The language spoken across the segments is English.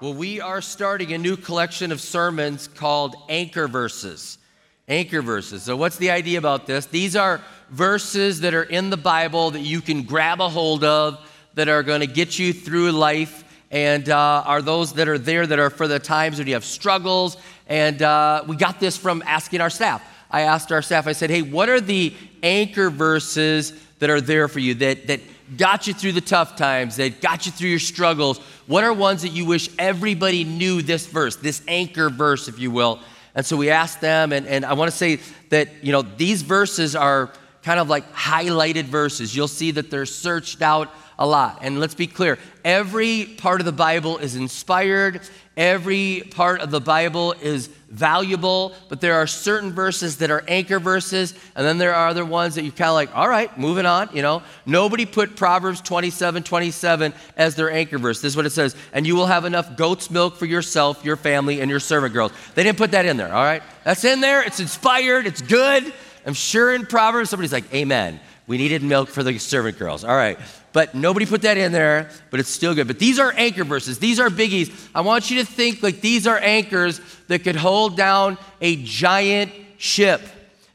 Well, we are starting a new collection of sermons called Anchor Verses. Anchor Verses. So, what's the idea about this? These are verses that are in the Bible that you can grab a hold of that are going to get you through life and uh, are those that are there that are for the times when you have struggles. And uh, we got this from asking our staff. I asked our staff, I said, hey, what are the anchor verses that are there for you that, that got you through the tough times, that got you through your struggles? What are ones that you wish everybody knew this verse, this anchor verse, if you will? And so we asked them, and, and I want to say that, you know, these verses are kind of like highlighted verses. You'll see that they're searched out a lot. And let's be clear every part of the Bible is inspired, every part of the Bible is valuable, but there are certain verses that are anchor verses, and then there are other ones that you kind of like, all right, moving on, you know. Nobody put Proverbs 27 27 as their anchor verse. This is what it says, and you will have enough goat's milk for yourself, your family, and your servant girls. They didn't put that in there, all right? That's in there, it's inspired, it's good. I'm sure in Proverbs somebody's like, Amen. We needed milk for the servant girls. All right. But nobody put that in there, but it's still good. But these are anchor verses. These are biggies. I want you to think like these are anchors that could hold down a giant ship.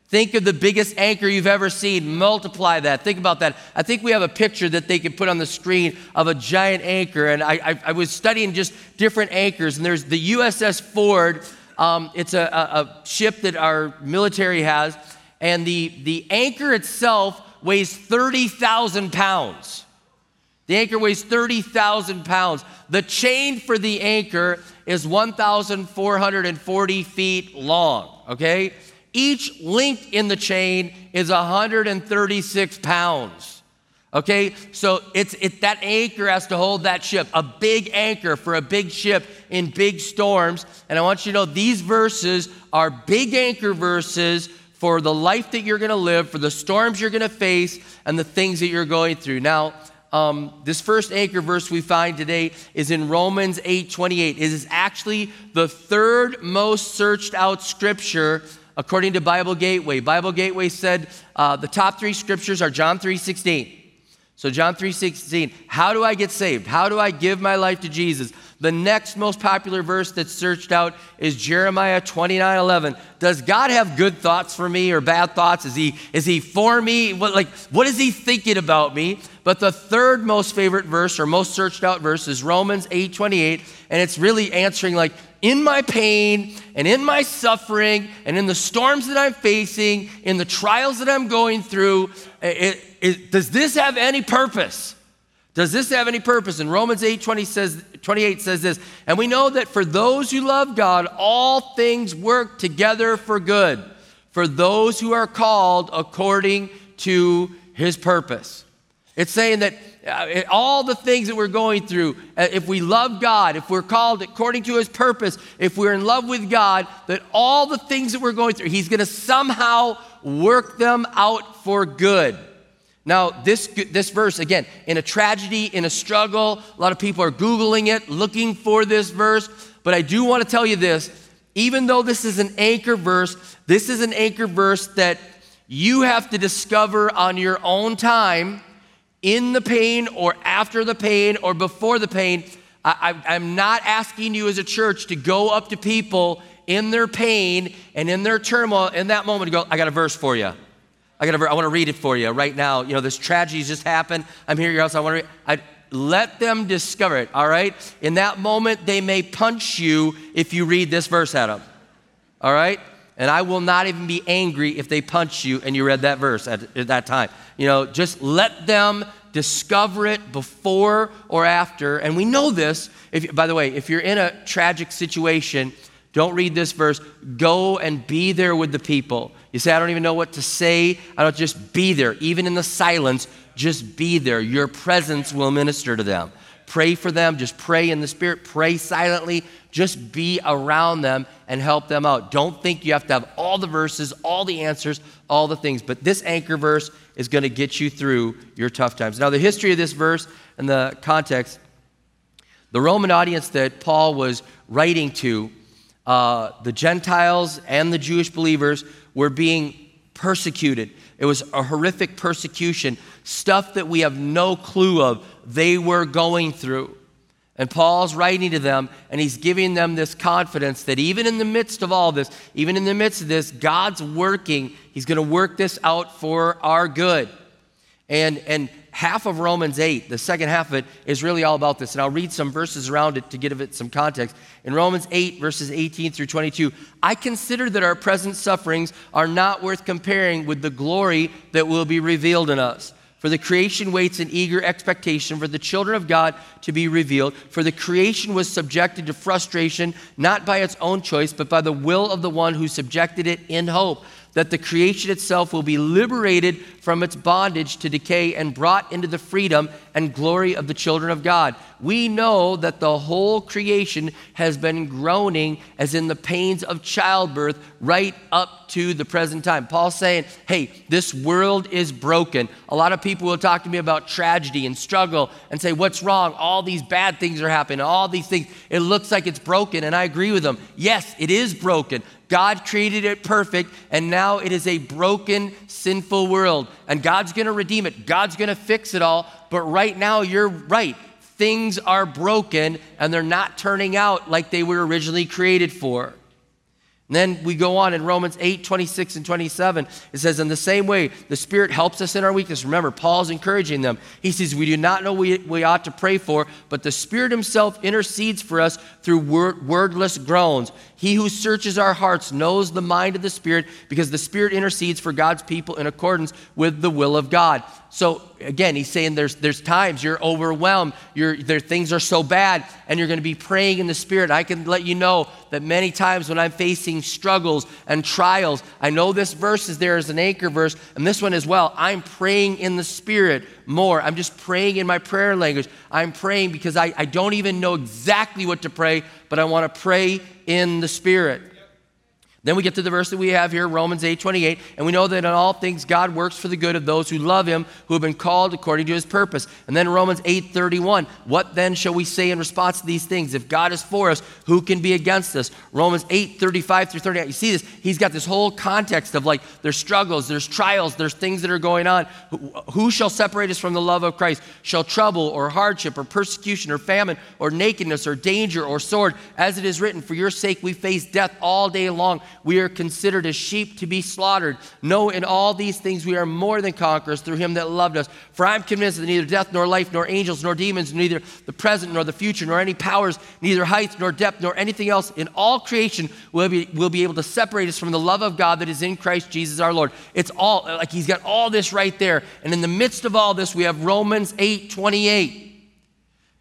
Think of the biggest anchor you've ever seen. Multiply that. Think about that. I think we have a picture that they could put on the screen of a giant anchor. And I, I, I was studying just different anchors, and there's the USS Ford. Um, it's a, a, a ship that our military has, and the, the anchor itself weighs 30,000 pounds. The anchor weighs 30,000 pounds. The chain for the anchor is 1,440 feet long, okay? Each link in the chain is 136 pounds. Okay, so it's it, that anchor has to hold that ship, a big anchor for a big ship in big storms. And I want you to know these verses are big anchor verses for the life that you're going to live, for the storms you're going to face, and the things that you're going through. Now, um, this first anchor verse we find today is in Romans 8 28. It is actually the third most searched out scripture according to Bible Gateway. Bible Gateway said uh, the top three scriptures are John 3 16. So John 3:16, how do I get saved? How do I give my life to Jesus? The next most popular verse that's searched out is Jeremiah 29:11. Does God have good thoughts for me or bad thoughts? Is he is he for me? What like what is he thinking about me? But the third most favorite verse or most searched out verse is Romans 8:28, and it's really answering like in my pain and in my suffering and in the storms that I'm facing, in the trials that I'm going through, it, it, does this have any purpose? Does this have any purpose? And Romans 8 20 says, 28 says this, and we know that for those who love God, all things work together for good, for those who are called according to his purpose. It's saying that uh, all the things that we're going through, uh, if we love God, if we're called according to His purpose, if we're in love with God, that all the things that we're going through, He's going to somehow work them out for good. Now, this, this verse, again, in a tragedy, in a struggle, a lot of people are Googling it, looking for this verse. But I do want to tell you this even though this is an anchor verse, this is an anchor verse that you have to discover on your own time in the pain or after the pain or before the pain. I, am not asking you as a church to go up to people in their pain and in their turmoil in that moment go, I got a verse for you. I got a verse, I want to read it for you right now. You know, this tragedy just happened. I'm here at your house. I want to read. I, let them discover it, all right? In that moment, they may punch you if you read this verse at them, all right? And I will not even be angry if they punch you and you read that verse at, at that time. You know, just let them discover it before or after. And we know this. If, by the way, if you're in a tragic situation, don't read this verse. Go and be there with the people. You say, I don't even know what to say. I don't just be there. Even in the silence, just be there. Your presence will minister to them. Pray for them. Just pray in the Spirit. Pray silently. Just be around them and help them out. Don't think you have to have all the verses, all the answers, all the things. But this anchor verse is going to get you through your tough times. Now, the history of this verse and the context the Roman audience that Paul was writing to, uh, the Gentiles and the Jewish believers, were being persecuted. It was a horrific persecution, stuff that we have no clue of they were going through. And Paul's writing to them, and he's giving them this confidence that even in the midst of all this, even in the midst of this, God's working. He's going to work this out for our good. And, and half of Romans 8, the second half of it, is really all about this. And I'll read some verses around it to give it some context. In Romans 8, verses 18 through 22, I consider that our present sufferings are not worth comparing with the glory that will be revealed in us. For the creation waits in eager expectation for the children of God to be revealed. For the creation was subjected to frustration, not by its own choice, but by the will of the one who subjected it in hope that the creation itself will be liberated from its bondage to decay and brought into the freedom and glory of the children of God. We know that the whole creation has been groaning as in the pains of childbirth right up to the present time. Paul's saying, hey, this world is broken. A lot of people will talk to me about tragedy and struggle and say, what's wrong? All these bad things are happening, all these things. It looks like it's broken, and I agree with them. Yes, it is broken. God created it perfect, and now it is a broken, sinful world. And God's gonna redeem it, God's gonna fix it all. But right now, you're right. Things are broken, and they're not turning out like they were originally created for. And then we go on in Romans 8, 26 and 27. It says, In the same way, the Spirit helps us in our weakness. Remember, Paul's encouraging them. He says, We do not know what we, we ought to pray for, but the Spirit Himself intercedes for us through word, wordless groans. He who searches our hearts knows the mind of the Spirit because the Spirit intercedes for God's people in accordance with the will of God. So again, he's saying there's, there's times you're overwhelmed, you're, there, things are so bad, and you're going to be praying in the Spirit. I can let you know that many times when I'm facing struggles and trials, I know this verse is there as an anchor verse, and this one as well. I'm praying in the Spirit more. I'm just praying in my prayer language. I'm praying because I, I don't even know exactly what to pray, but I want to pray in the Spirit. Then we get to the verse that we have here, Romans 8 28, and we know that in all things God works for the good of those who love him, who have been called according to his purpose. And then Romans 8 31, what then shall we say in response to these things? If God is for us, who can be against us? Romans 8 35 through 38. You see this? He's got this whole context of like there's struggles, there's trials, there's things that are going on. Who shall separate us from the love of Christ? Shall trouble or hardship or persecution or famine or nakedness or danger or sword? As it is written, for your sake we face death all day long we are considered as sheep to be slaughtered. No, in all these things we are more than conquerors through him that loved us. For I am convinced that neither death nor life, nor angels, nor demons, neither the present nor the future, nor any powers, neither height nor depth, nor anything else in all creation will be, will be able to separate us from the love of God that is in Christ Jesus our Lord. It's all, like he's got all this right there. And in the midst of all this, we have Romans 8 28.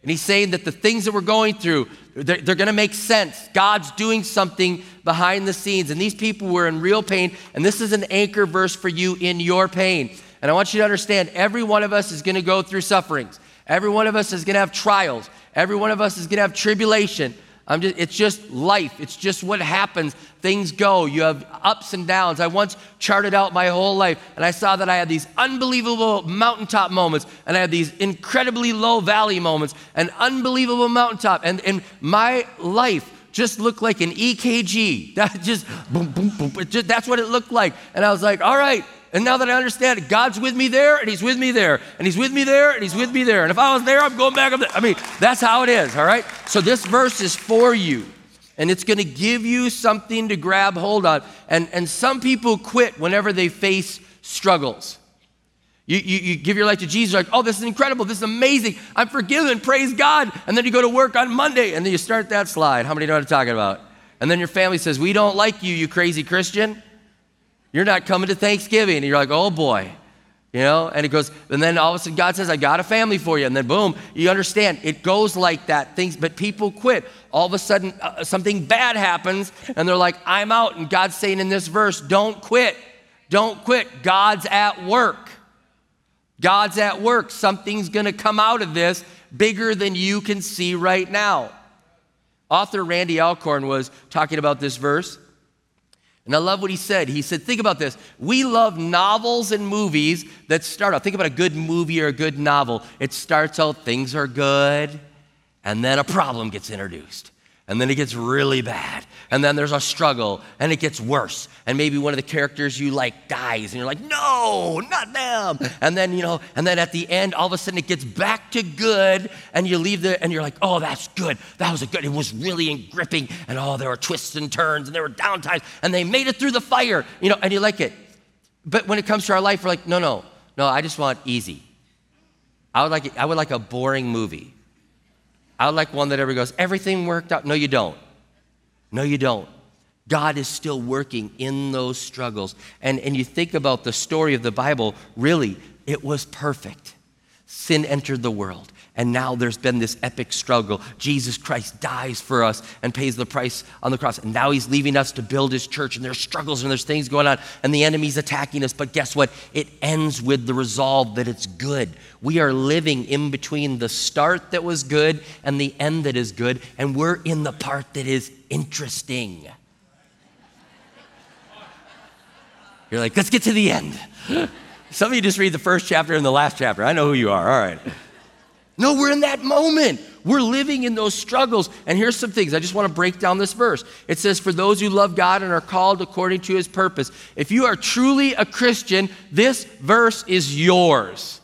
And he's saying that the things that we're going through, they're, they're going to make sense. God's doing something behind the scenes. And these people were in real pain. And this is an anchor verse for you in your pain. And I want you to understand every one of us is going to go through sufferings. Every one of us is going to have trials. Every one of us is going to have tribulation. I'm just, it's just life. It's just what happens. Things go. You have ups and downs. I once charted out my whole life and I saw that I had these unbelievable mountaintop moments and I had these incredibly low valley moments and unbelievable mountaintop. And, and my life just looked like an EKG. That just, boom, boom, boom. Just, that's what it looked like. And I was like, all right, and now that I understand it, God's with me there, and He's with me there, and He's with me there, and He's with me there. And if I was there, I'm going back up there. I mean, that's how it is, all right? So this verse is for you, and it's going to give you something to grab hold of. And, and some people quit whenever they face struggles. You, you, you, give your life to Jesus, like, oh, this is incredible. This is amazing. I'm forgiven. Praise God. And then you go to work on Monday and then you start that slide. How many know what I'm talking about? And then your family says, We don't like you, you crazy Christian. You're not coming to Thanksgiving. And you're like, oh boy. You know, and it goes, and then all of a sudden God says, I got a family for you. And then boom, you understand, it goes like that. Things, but people quit. All of a sudden, uh, something bad happens, and they're like, I'm out. And God's saying in this verse, don't quit. Don't quit. God's at work. God's at work. Something's going to come out of this bigger than you can see right now. Author Randy Alcorn was talking about this verse. And I love what he said. He said, Think about this. We love novels and movies that start out. Think about a good movie or a good novel. It starts out, things are good, and then a problem gets introduced. And then it gets really bad. And then there's a struggle and it gets worse. And maybe one of the characters you like dies and you're like, no, not them. And then, you know, and then at the end, all of a sudden it gets back to good and you leave there and you're like, oh, that's good. That was a good. It was really gripping. And oh, there were twists and turns and there were down times and they made it through the fire, you know, and you like it. But when it comes to our life, we're like, no, no, no, I just want easy. I would like, I would like a boring movie. I like one that everybody goes, everything worked out. No, you don't. No, you don't. God is still working in those struggles. And, and you think about the story of the Bible, really, it was perfect. Sin entered the world. And now there's been this epic struggle. Jesus Christ dies for us and pays the price on the cross. And now he's leaving us to build his church. And there's struggles and there's things going on. And the enemy's attacking us. But guess what? It ends with the resolve that it's good. We are living in between the start that was good and the end that is good. And we're in the part that is interesting. You're like, let's get to the end. Some of you just read the first chapter and the last chapter. I know who you are. All right. No, we're in that moment. We're living in those struggles. And here's some things. I just want to break down this verse. It says, For those who love God and are called according to his purpose. If you are truly a Christian, this verse is yours.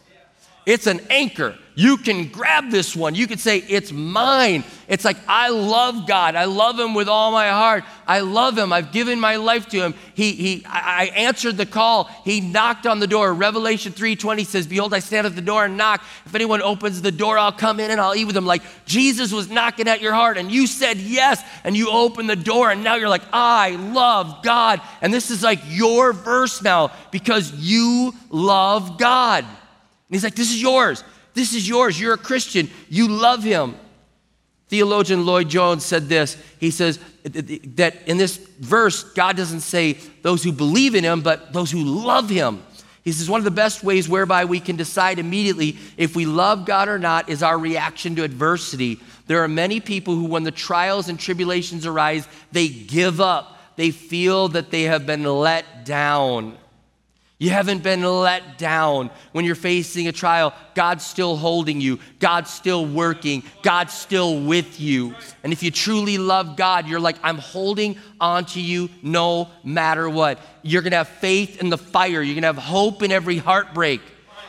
It's an anchor. You can grab this one. You can say, It's mine. It's like, I love God. I love Him with all my heart. I love Him. I've given my life to Him. He, he, I answered the call. He knocked on the door. Revelation 3:20 says, Behold, I stand at the door and knock. If anyone opens the door, I'll come in and I'll eat with them. Like Jesus was knocking at your heart, and you said yes, and you opened the door, and now you're like, I love God. And this is like your verse now because you love God. And He's like, This is yours. This is yours. You're a Christian. You love him. Theologian Lloyd Jones said this. He says that in this verse, God doesn't say those who believe in him, but those who love him. He says one of the best ways whereby we can decide immediately if we love God or not is our reaction to adversity. There are many people who, when the trials and tribulations arise, they give up. They feel that they have been let down. You haven't been let down when you're facing a trial. God's still holding you. God's still working. God's still with you. And if you truly love God, you're like, I'm holding on to you no matter what. You're to have faith in the fire. You're to have hope in every heartbreak.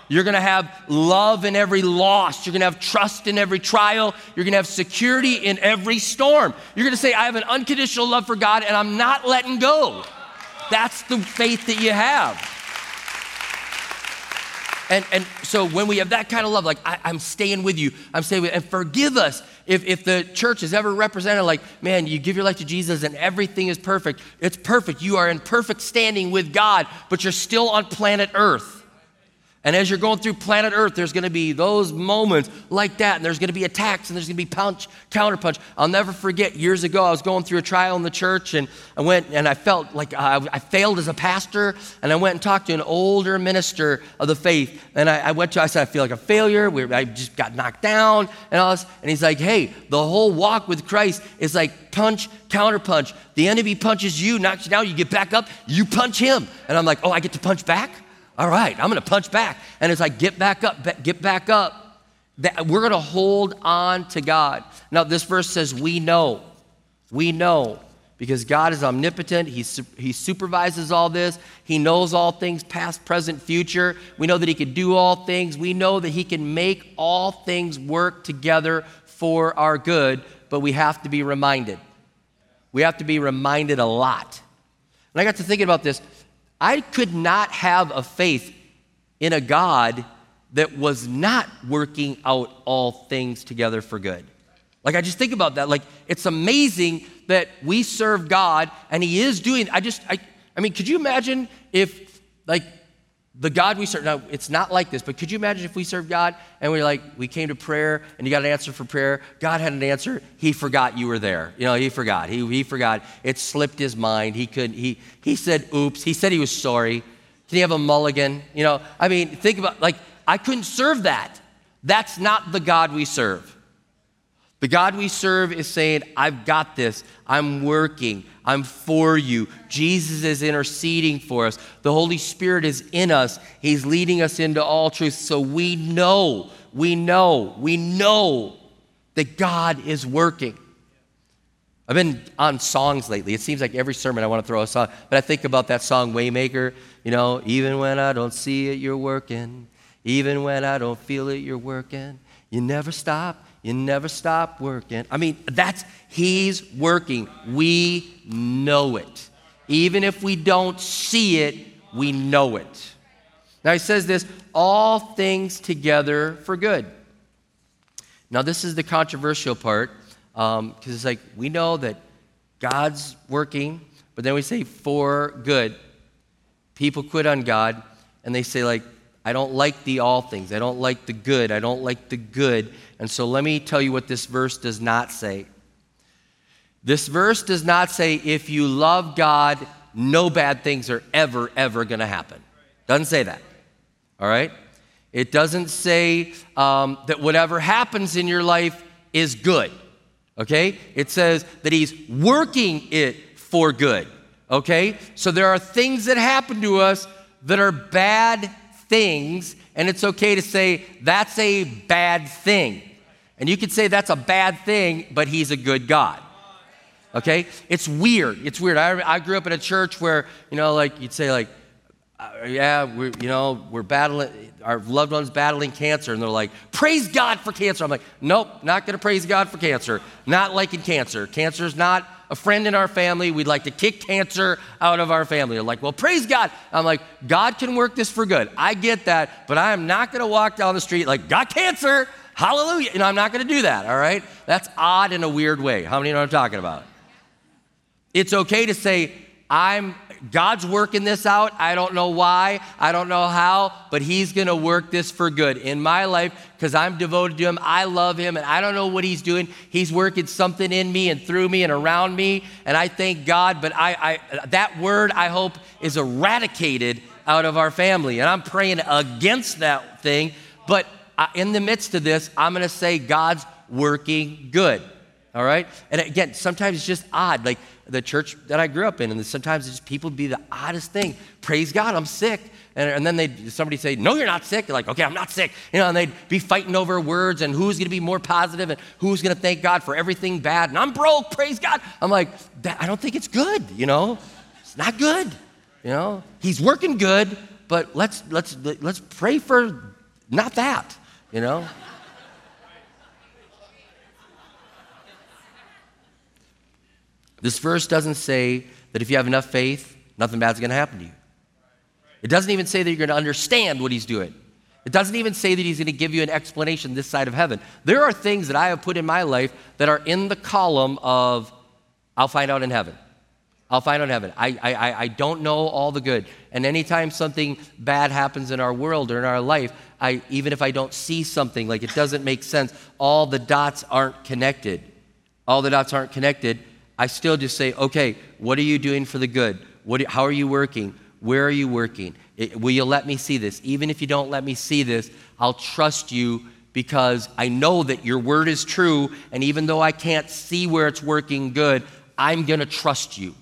You're to have love in every loss. You're to have trust in every trial. You're to have security in every storm. You're to say, I have an unconditional love for God and I'm not letting go. That's the faith that you have. And, and so when we have that kind of love, like, I, am staying with you, I'm staying with and forgive us if, if the church is ever represented like, man, you give your life to Jesus and everything is perfect. It's perfect. You are in perfect standing with God, but you're still on planet Earth. And as you're going through planet Earth, there's going to be those moments like that, and there's going to be attacks, and there's going to be punch, counterpunch. I'll never forget years ago, I was going through a trial in the church, and I went and I felt like I, I failed as a pastor, and I went and talked to an older minister of the faith, and I, I went to, I said, I feel like a failure. We, I just got knocked down, and all this. And he's like, hey, the whole walk with Christ is like punch, counterpunch. The enemy punches you, knocks you down, you get back up, you punch him. And I'm like, oh, I get to punch back? All right, I'm to punch back. And it's like, get back up, get back up. That we're to hold on to God. Now, this verse says, we know. We know because God is omnipotent. He, he supervises all this. He knows all things, past, present, future. We know that He can do all things. We know that He can make all things work together for our good, but we have to be reminded. We have to be reminded a lot. And I got to thinking about this. I could not have a faith in a God that was not working out all things together for good. Like, I just think about that. Like, it's amazing that we serve God and He is doing, I just, I, I mean, could you imagine if, like, the God we serve, now it's not like this, but could you imagine if we served God and we like, we came to prayer and you got an answer for prayer, God had an answer, he forgot you were there. You know, he forgot. He, he forgot. It slipped his mind. He couldn't, he, he said, oops. He said he was sorry. Did he have a mulligan? You know, I mean, think about, like, I couldn't serve that. That's not the God we serve. The God we serve is saying, I've got this. I'm working. I'm for you. Jesus is interceding for us. The Holy Spirit is in us. He's leading us into all truth. So we know, we know, we know that God is working. I've been on songs lately. It seems like every sermon I want to throw a song, but I think about that song, Waymaker. You know, even when I don't see it, you're working. Even when I don't feel it, you're working. You never stop. You never stop working. I mean, that's, He's working. We know it. Even if we don't see it, we know it. Now, He says this all things together for good. Now, this is the controversial part because um, it's like we know that God's working, but then we say for good. People quit on God and they say, like, I don't like the all things. I don't like the good. I don't like the good. And so let me tell you what this verse does not say. This verse does not say, if you love God, no bad things are ever, ever going to happen. Doesn't say that. All right? It doesn't say um, that whatever happens in your life is good. Okay? It says that He's working it for good. Okay? So there are things that happen to us that are bad things, and it's okay to say that's a bad thing. And you could say that's a bad thing, but He's a good God. Okay? It's weird. It's weird. I, I grew up in a church where, you know, like you'd say, like, uh, yeah, we're, you know, we're battling, our loved ones battling cancer, and they're like, praise God for cancer. I'm like, nope, not to praise God for cancer. Not liking cancer. Cancer is not a friend in our family. We'd like to kick cancer out of our family. They're like, well, praise God. I'm like, God can work this for good. I get that, but I am not going to walk down the street like, got cancer. Hallelujah. You know, I'm not going to do that, all right? That's odd in a weird way. How many know what I'm talking about? It's okay to say, I'm God's working this out. I don't know why, I don't know how, but He's going to work this for good in my life because I'm devoted to Him. I love Him, and I don't know what He's doing. He's working something in me and through me and around me, and I thank God. But I, I that word, I hope, is eradicated out of our family, and I'm praying against that thing. But in the midst of this, I'm going to say God's working good. All right? And again, sometimes it's just odd. Like the church that I grew up in, and sometimes it's just people be the oddest thing. Praise God, I'm sick. And, and then they somebody say, No, you're not sick. You're like, okay, I'm not sick. You know, and they'd be fighting over words and who's gonna be more positive and who's gonna thank God for everything bad. And I'm broke, praise God. I'm like, I don't think it's good, you know? It's not good. You know? He's working good, but let's let's let's pray for not that, you know? This verse doesn't say that if you have enough faith, nothing bad's going to happen to you. It doesn't even say that you're going to understand what he's doing. It doesn't even say that he's going to give you an explanation this side of heaven. There are things that I have put in my life that are in the column of, I'll find out in heaven. I'll find out in heaven. I, I, I don't know all the good. And anytime something bad happens in our world or in our life, I, even if I don't see something, like it doesn't make sense, all the dots aren't connected. All the dots aren't connected. I still just say, okay, what are you doing for the good? What, how are you working? Where are you working? It, will you let me see this? Even if you don't let me see this, I'll trust you because I know that your word is true. And even though I can't see where it's working good, I'm going to trust you.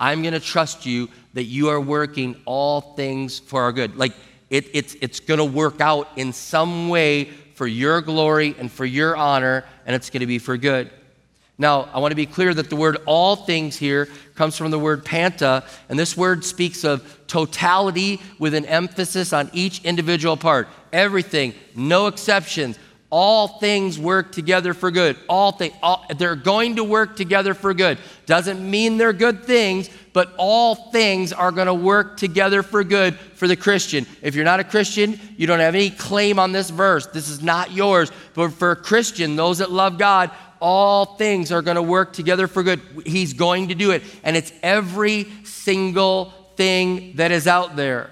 I'm going to trust you that you are working all things for our good. Like it, it's, it's going to work out in some way for your glory and for your honor, and it's going to be for good. Now, I want to be clear that the word all things here comes from the word panta, and this word speaks of totality with an emphasis on each individual part. Everything, no exceptions. All things work together for good. All things, they're going to work together for good. Doesn't mean they're good things, but all things are going to work together for good for the Christian. If you're not a Christian, you don't have any claim on this verse. This is not yours. But for a Christian, those that love God, all things are going to work together for good. He's going to do it. And it's every single thing that is out there.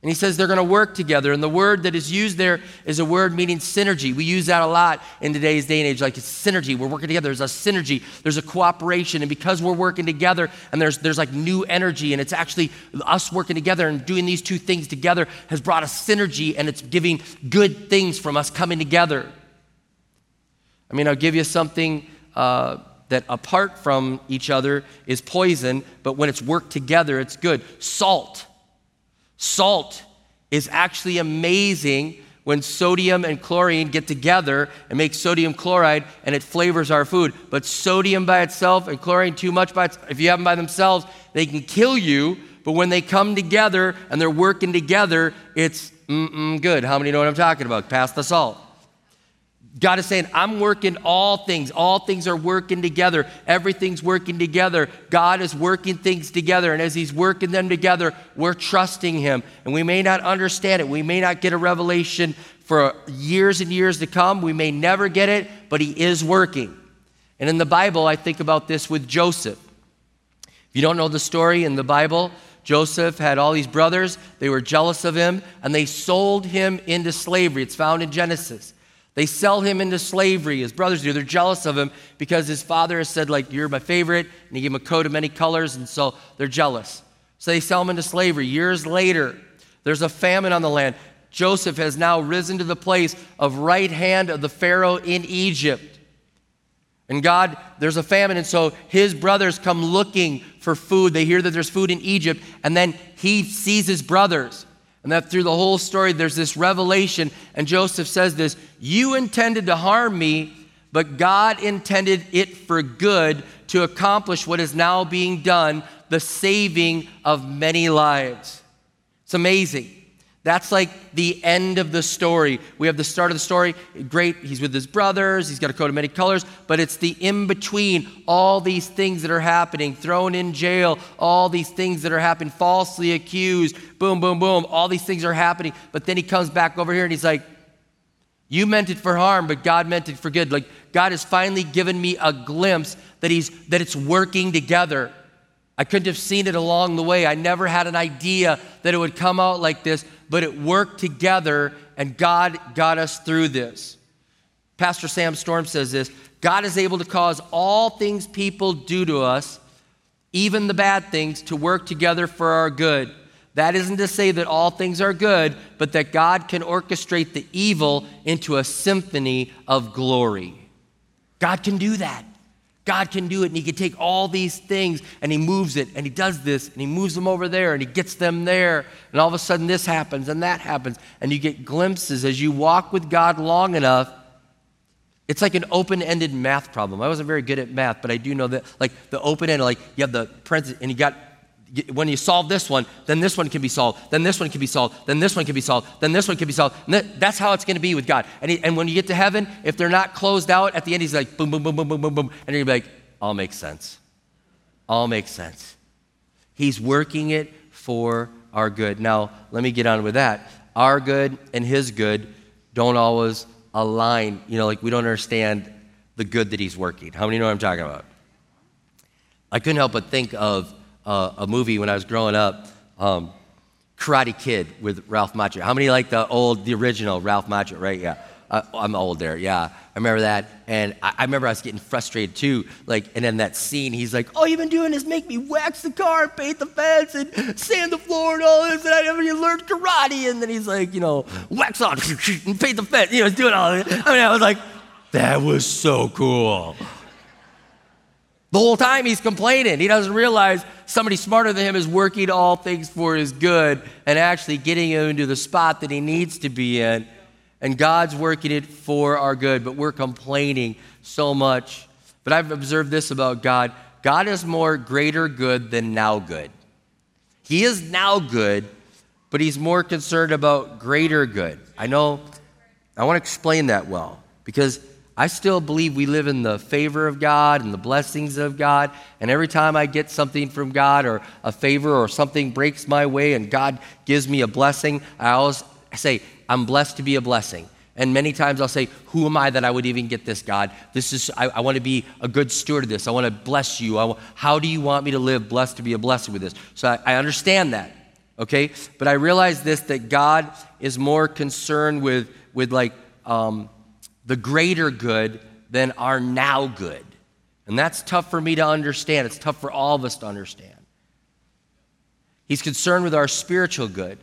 And he says they're going to work together. And the word that is used there is a word meaning synergy. We use that a lot in today's day and age, like it's synergy. We're working together. There's a synergy, there's a cooperation. And because we're working together and there's, there's like new energy, and it's actually us working together and doing these two things together has brought a synergy and it's giving good things from us coming together. I mean, I'll give you something uh, that apart from each other is poison, but when it's worked together, it's good. Salt. Salt is actually amazing when sodium and chlorine get together and make sodium chloride and it flavors our food. But sodium by itself and chlorine too much by itself, if you have them by themselves, they can kill you. But when they come together and they're working together, it's good. How many know what I'm talking about? Pass the salt. God is saying, I'm working all things. All things are working together. Everything's working together. God is working things together. And as He's working them together, we're trusting Him. And we may not understand it. We may not get a revelation for years and years to come. We may never get it, but He is working. And in the Bible, I think about this with Joseph. If you don't know the story in the Bible, Joseph had all these brothers. They were jealous of him, and they sold him into slavery. It's found in Genesis. They sell him into slavery. His brothers do. They're jealous of him because his father has said, like, you're my favorite, and he gave him a coat of many colors, and so they're jealous. So they sell him into slavery. Years later, there's a famine on the land. Joseph has now risen to the place of right hand of the Pharaoh in Egypt. And God, there's a famine, and so his brothers come looking for food. They hear that there's food in Egypt, and then he sees his brothers. And that through the whole story, there's this revelation. And Joseph says this You intended to harm me, but God intended it for good to accomplish what is now being done the saving of many lives. It's amazing. That's like the end of the story. We have the start of the story. Great, he's with his brothers, he's got a coat of many colors, but it's the in between, all these things that are happening, thrown in jail, all these things that are happening, falsely accused, boom, boom, boom, all these things are happening. But then he comes back over here and he's like, You meant it for harm, but God meant it for good. Like, God has finally given me a glimpse that, he's, that it's working together. I couldn't have seen it along the way. I never had an idea that it would come out like this but it worked together and God got us through this. Pastor Sam Storm says this God is able to cause all things people do to us, even the bad things, to work together for our good. That isn't to say that all things are good, but that God can orchestrate the evil into a symphony of glory. God can do that. God can do it, and He can take all these things and He moves it, and He does this, and He moves them over there, and He gets them there, and all of a sudden this happens and that happens, and you get glimpses as you walk with God long enough. It's like an open ended math problem. I wasn't very good at math, but I do know that, like the open end, like you have the parentheses, and you got when you solve this one, then this one can be solved, then this one can be solved, then this one can be solved, then this one can be solved. That, that's how it's going to be with God. And, he, and when you get to heaven, if they're not closed out, at the end, he's like, boom, boom, boom, boom, boom, boom, boom. And you're like, all makes sense. All makes sense. He's working it for our good. Now, let me get on with that. Our good and his good don't always align. You know, like we don't understand the good that he's working. How many know what I'm talking about? I couldn't help but think of uh, a movie when I was growing up, um, Karate Kid with Ralph Macchio. How many like the old, the original Ralph Macchio, right? Yeah. I'm old there, yeah. I remember that. And I, I, remember I was getting frustrated too. Like, and then that scene, he's like, All you've been doing is make me wax the car and paint the fence and sand the floor and all this. And I haven't even learned karate. And then he's like, You know, wax on and paint the fence. You know, he's doing all this. I mean, I was like, That was so cool. The whole time he's complaining. He doesn't realize somebody smarter than him is working all things for his good and actually getting him into the spot that he needs to be in. And God's working it for our good, but we're complaining so much. But I've observed this about God God is more greater good than now good. He is now good, but he's more concerned about greater good. I know, I want to explain that well because I still believe we live in the favor of God and the blessings of God. And every time I get something from God or a favor or something breaks my way and God gives me a blessing, I always say, I'm blessed to be a blessing. And many times I'll say, Who am I that I would even get this, God? This is, I, I want to be a good steward of this. I want to bless you. I, how do you want me to live blessed to be a blessing with this? So I, I understand that, okay? But I realize this that God is more concerned with, with like, um, the greater good than our now good. And that's tough for me to understand. It's tough for all of us to understand. He's concerned with our spiritual good.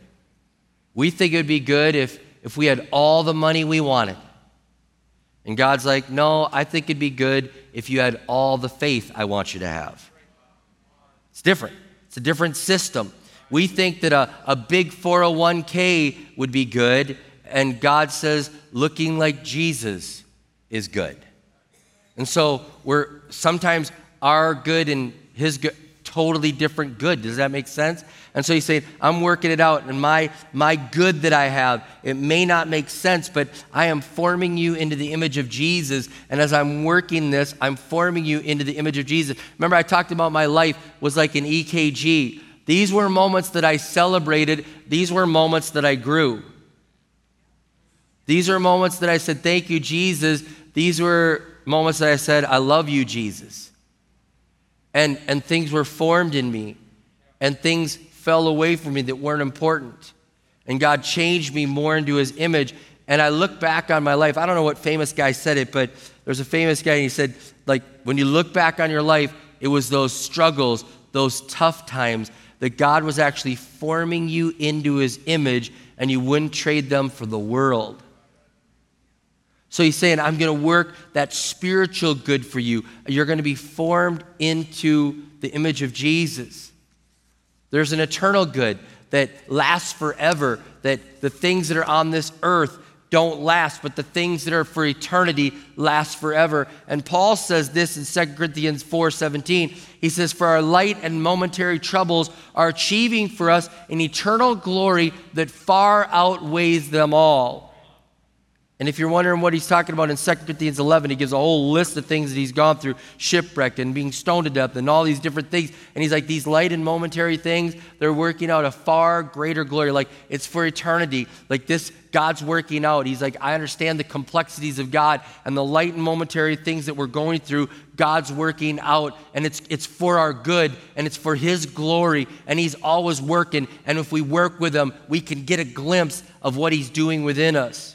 We think it would be good if, if we had all the money we wanted. And God's like, no, I think it'd be good if you had all the faith I want you to have. It's different, it's a different system. We think that a, a big 401k would be good, and God says, looking like Jesus is good. And so we're sometimes our good and his good, totally different good. Does that make sense? And so he's saying, I'm working it out, and my, my good that I have, it may not make sense, but I am forming you into the image of Jesus. And as I'm working this, I'm forming you into the image of Jesus. Remember, I talked about my life was like an EKG. These were moments that I celebrated, these were moments that I grew. These are moments that I said, Thank you, Jesus. These were moments that I said, I love you, Jesus. And, and things were formed in me, and things fell away from me that weren't important. And God changed me more into his image. And I look back on my life. I don't know what famous guy said it, but there's a famous guy, and he said, like, when you look back on your life, it was those struggles, those tough times that God was actually forming you into his image, and you wouldn't trade them for the world. So he's saying, I'm going to work that spiritual good for you. You're going to be formed into the image of Jesus. There's an eternal good that lasts forever, that the things that are on this earth don't last, but the things that are for eternity last forever. And Paul says this in 2 Corinthians 4 17. He says, For our light and momentary troubles are achieving for us an eternal glory that far outweighs them all. And if you're wondering what he's talking about in 2 Corinthians 11, he gives a whole list of things that he's gone through shipwrecked and being stoned to death and all these different things. And he's like, these light and momentary things, they're working out a far greater glory. Like, it's for eternity. Like, this, God's working out. He's like, I understand the complexities of God and the light and momentary things that we're going through. God's working out, and it's, it's for our good and it's for His glory. And He's always working. And if we work with Him, we can get a glimpse of what He's doing within us.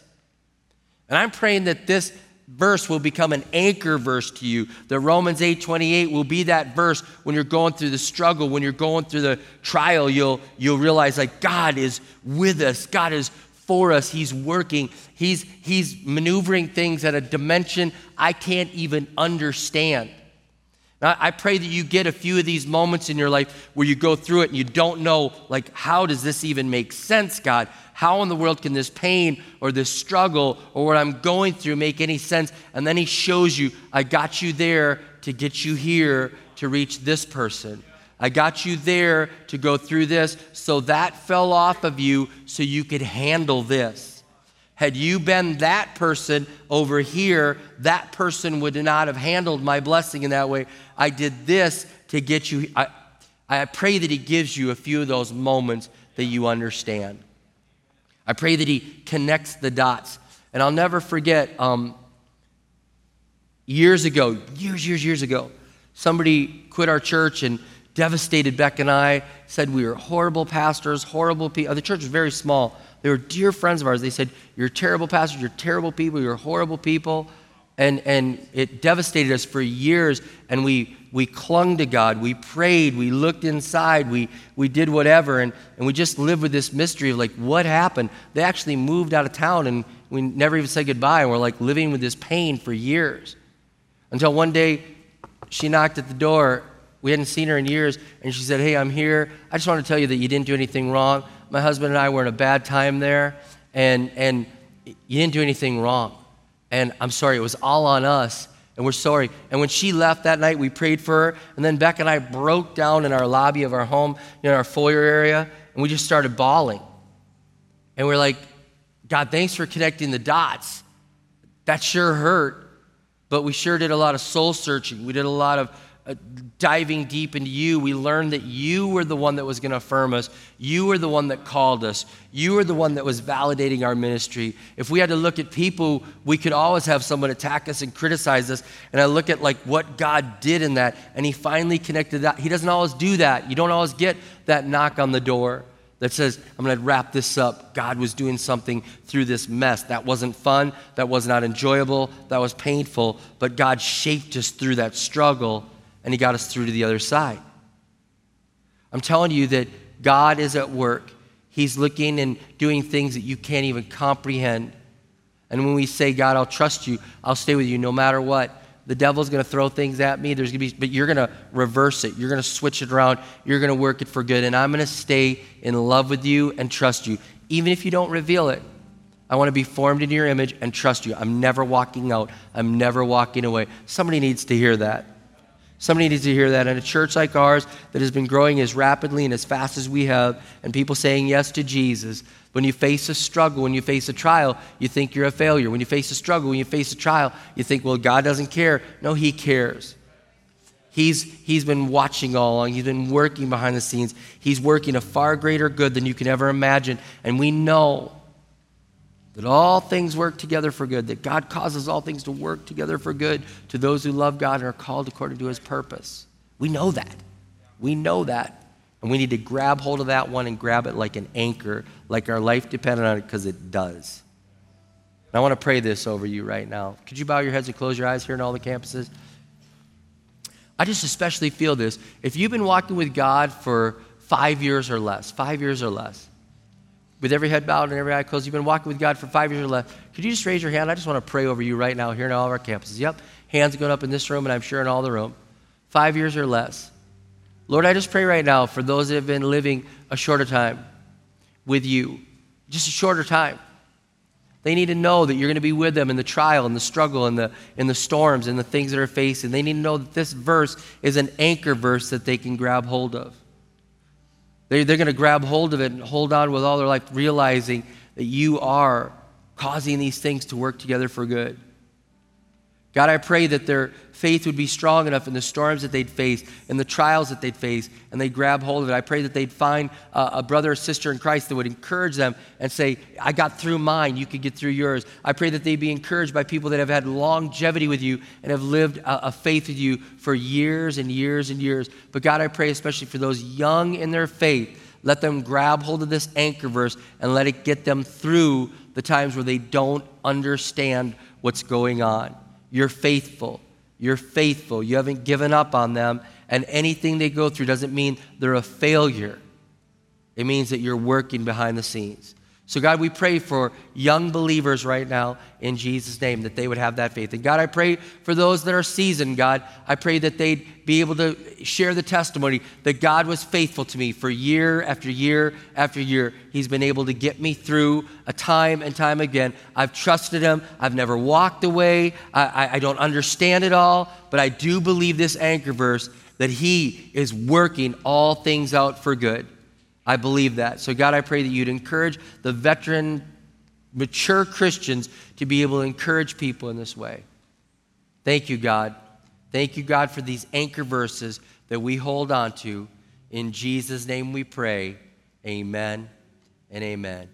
And I'm praying that this verse will become an anchor verse to you. That Romans 8:28 will be that verse when you're going through the struggle, when you're going through the trial, you'll you'll realize like God is with us. God is for us. He's working. He's he's maneuvering things at a dimension I can't even understand. Now, I pray that you get a few of these moments in your life where you go through it and you don't know, like, how does this even make sense, God? How in the world can this pain or this struggle or what I'm going through make any sense? And then He shows you, I got you there to get you here to reach this person. I got you there to go through this, so that fell off of you so you could handle this. Had you been that person over here, that person would not have handled my blessing in that way. I did this to get you. I, I pray that He gives you a few of those moments that you understand. I pray that He connects the dots. And I'll never forget um, years ago, years, years, years ago, somebody quit our church and devastated Beck and I, said we were horrible pastors, horrible people. The church was very small. They were dear friends of ours. They said, You're terrible pastors, you're terrible people, you're horrible people. And, and it devastated us for years. And we, we clung to God. We prayed. We looked inside. We, we did whatever. And, and we just lived with this mystery of like, what happened? They actually moved out of town and we never even said goodbye. And we're like living with this pain for years. Until one day she knocked at the door. We hadn't seen her in years. And she said, Hey, I'm here. I just want to tell you that you didn't do anything wrong my husband and I were in a bad time there, and, and you didn't do anything wrong. And I'm sorry, it was all on us, and we're sorry. And when she left that night, we prayed for her, and then Beck and I broke down in our lobby of our home, in our foyer area, and we just started bawling. And we're like, God, thanks for connecting the dots. That sure hurt, but we sure did a lot of soul searching. We did a lot of Uh, diving deep into you, we learned that you were the one that was going to affirm us. You were the one that called us. You were the one that was validating our ministry. If we had to look at people, we could always have someone attack us and criticize us. And I look at like what God did in that, and He finally connected that. He doesn't always do that. You don't always get that knock on the door that says, I'm going to wrap this up. God was doing something through this mess. That wasn't fun. That was not enjoyable. That was painful. But God shaped us through that struggle and He got us through to the other side. I'm telling you that God is at work. He's looking and doing things that you can't even comprehend. And when we say, God, I'll trust you, I'll stay with you no matter what, the devil's going to throw things at me. There's going to be, but you're going to reverse it. You're going to switch it around. You're going to work it for good. And I'm going to stay in love with you and trust you, even if you don't reveal it. I want to be formed in your image and trust you. I'm never walking out. I'm never walking away. Somebody needs to hear that. Somebody needs to hear that. In a church like ours that has been growing as rapidly and as fast as we have, and people saying yes to Jesus, when you face a struggle, when you face a trial, you think you're a failure. When you face a struggle, when you face a trial, you think, well, God doesn't care. No, He cares. He's, he's been watching all along. He's been working behind the scenes. He's working a far greater good than you can ever imagine. And we know that all things work together for good, that God causes all things to work together for good to those who love God and are called according to his purpose. We know that. We know that. And we need to grab hold of that one and grab it like an anchor, like our life depended on it, because it does. And I want to pray this over you right now. Could you bow your heads and close your eyes here in all the campuses? I just especially feel this. If you've been walking with God for five years or less, five years or less, with every head bowed and every eye closed, you've been walking with God for five years or less, could you just raise your hand? I just want to pray over you right now here in all of our campuses. Yep, hands going up in this room and I'm sure in all the room. Five years or less. Lord, I just pray right now for those that have been living a shorter time with you, just a shorter time. They need to know that you're going to be with them in the trial and the struggle and the, in the storms and the things that are facing. They need to know that this verse is an anchor verse that they can grab hold of. They, they're going to grab hold of it and hold on with all their life, realizing that you are causing these things to work together for good. God, I pray that their faith would be strong enough in the storms that they'd face, in the trials that they'd face, and they'd grab hold of it. I pray that they'd find a, a, brother or sister in Christ that would encourage them and say, I got through mine, you could get through yours. I pray that they'd be encouraged by people that have had longevity with you and have lived a, a faith with you for years and years and years. But God, I pray especially for those young in their faith, let them grab hold of this anchor verse and let it get them through the times where they don't understand what's going on. You're faithful. You're faithful. You haven't given up on them. And anything they go through doesn't mean they're a failure, it means that you're working behind the scenes. So, God, we pray for young believers right now in Jesus' name that they would have that faith. And God, I pray for those that are seasoned, God. I pray that they'd be able to share the testimony that God was faithful to me for year after year after year. He's been able to get me through a time and time again. I've trusted Him. I've never walked away. I, I, I don't understand it all, but I do believe this anchor verse that He is working all things out for good. I believe that. So, God, I pray that you'd encourage the veteran, mature Christians to be able to encourage people in this way. Thank you, God. Thank you, God, for these anchor verses that we hold on to. In Jesus' name we pray. Amen and amen.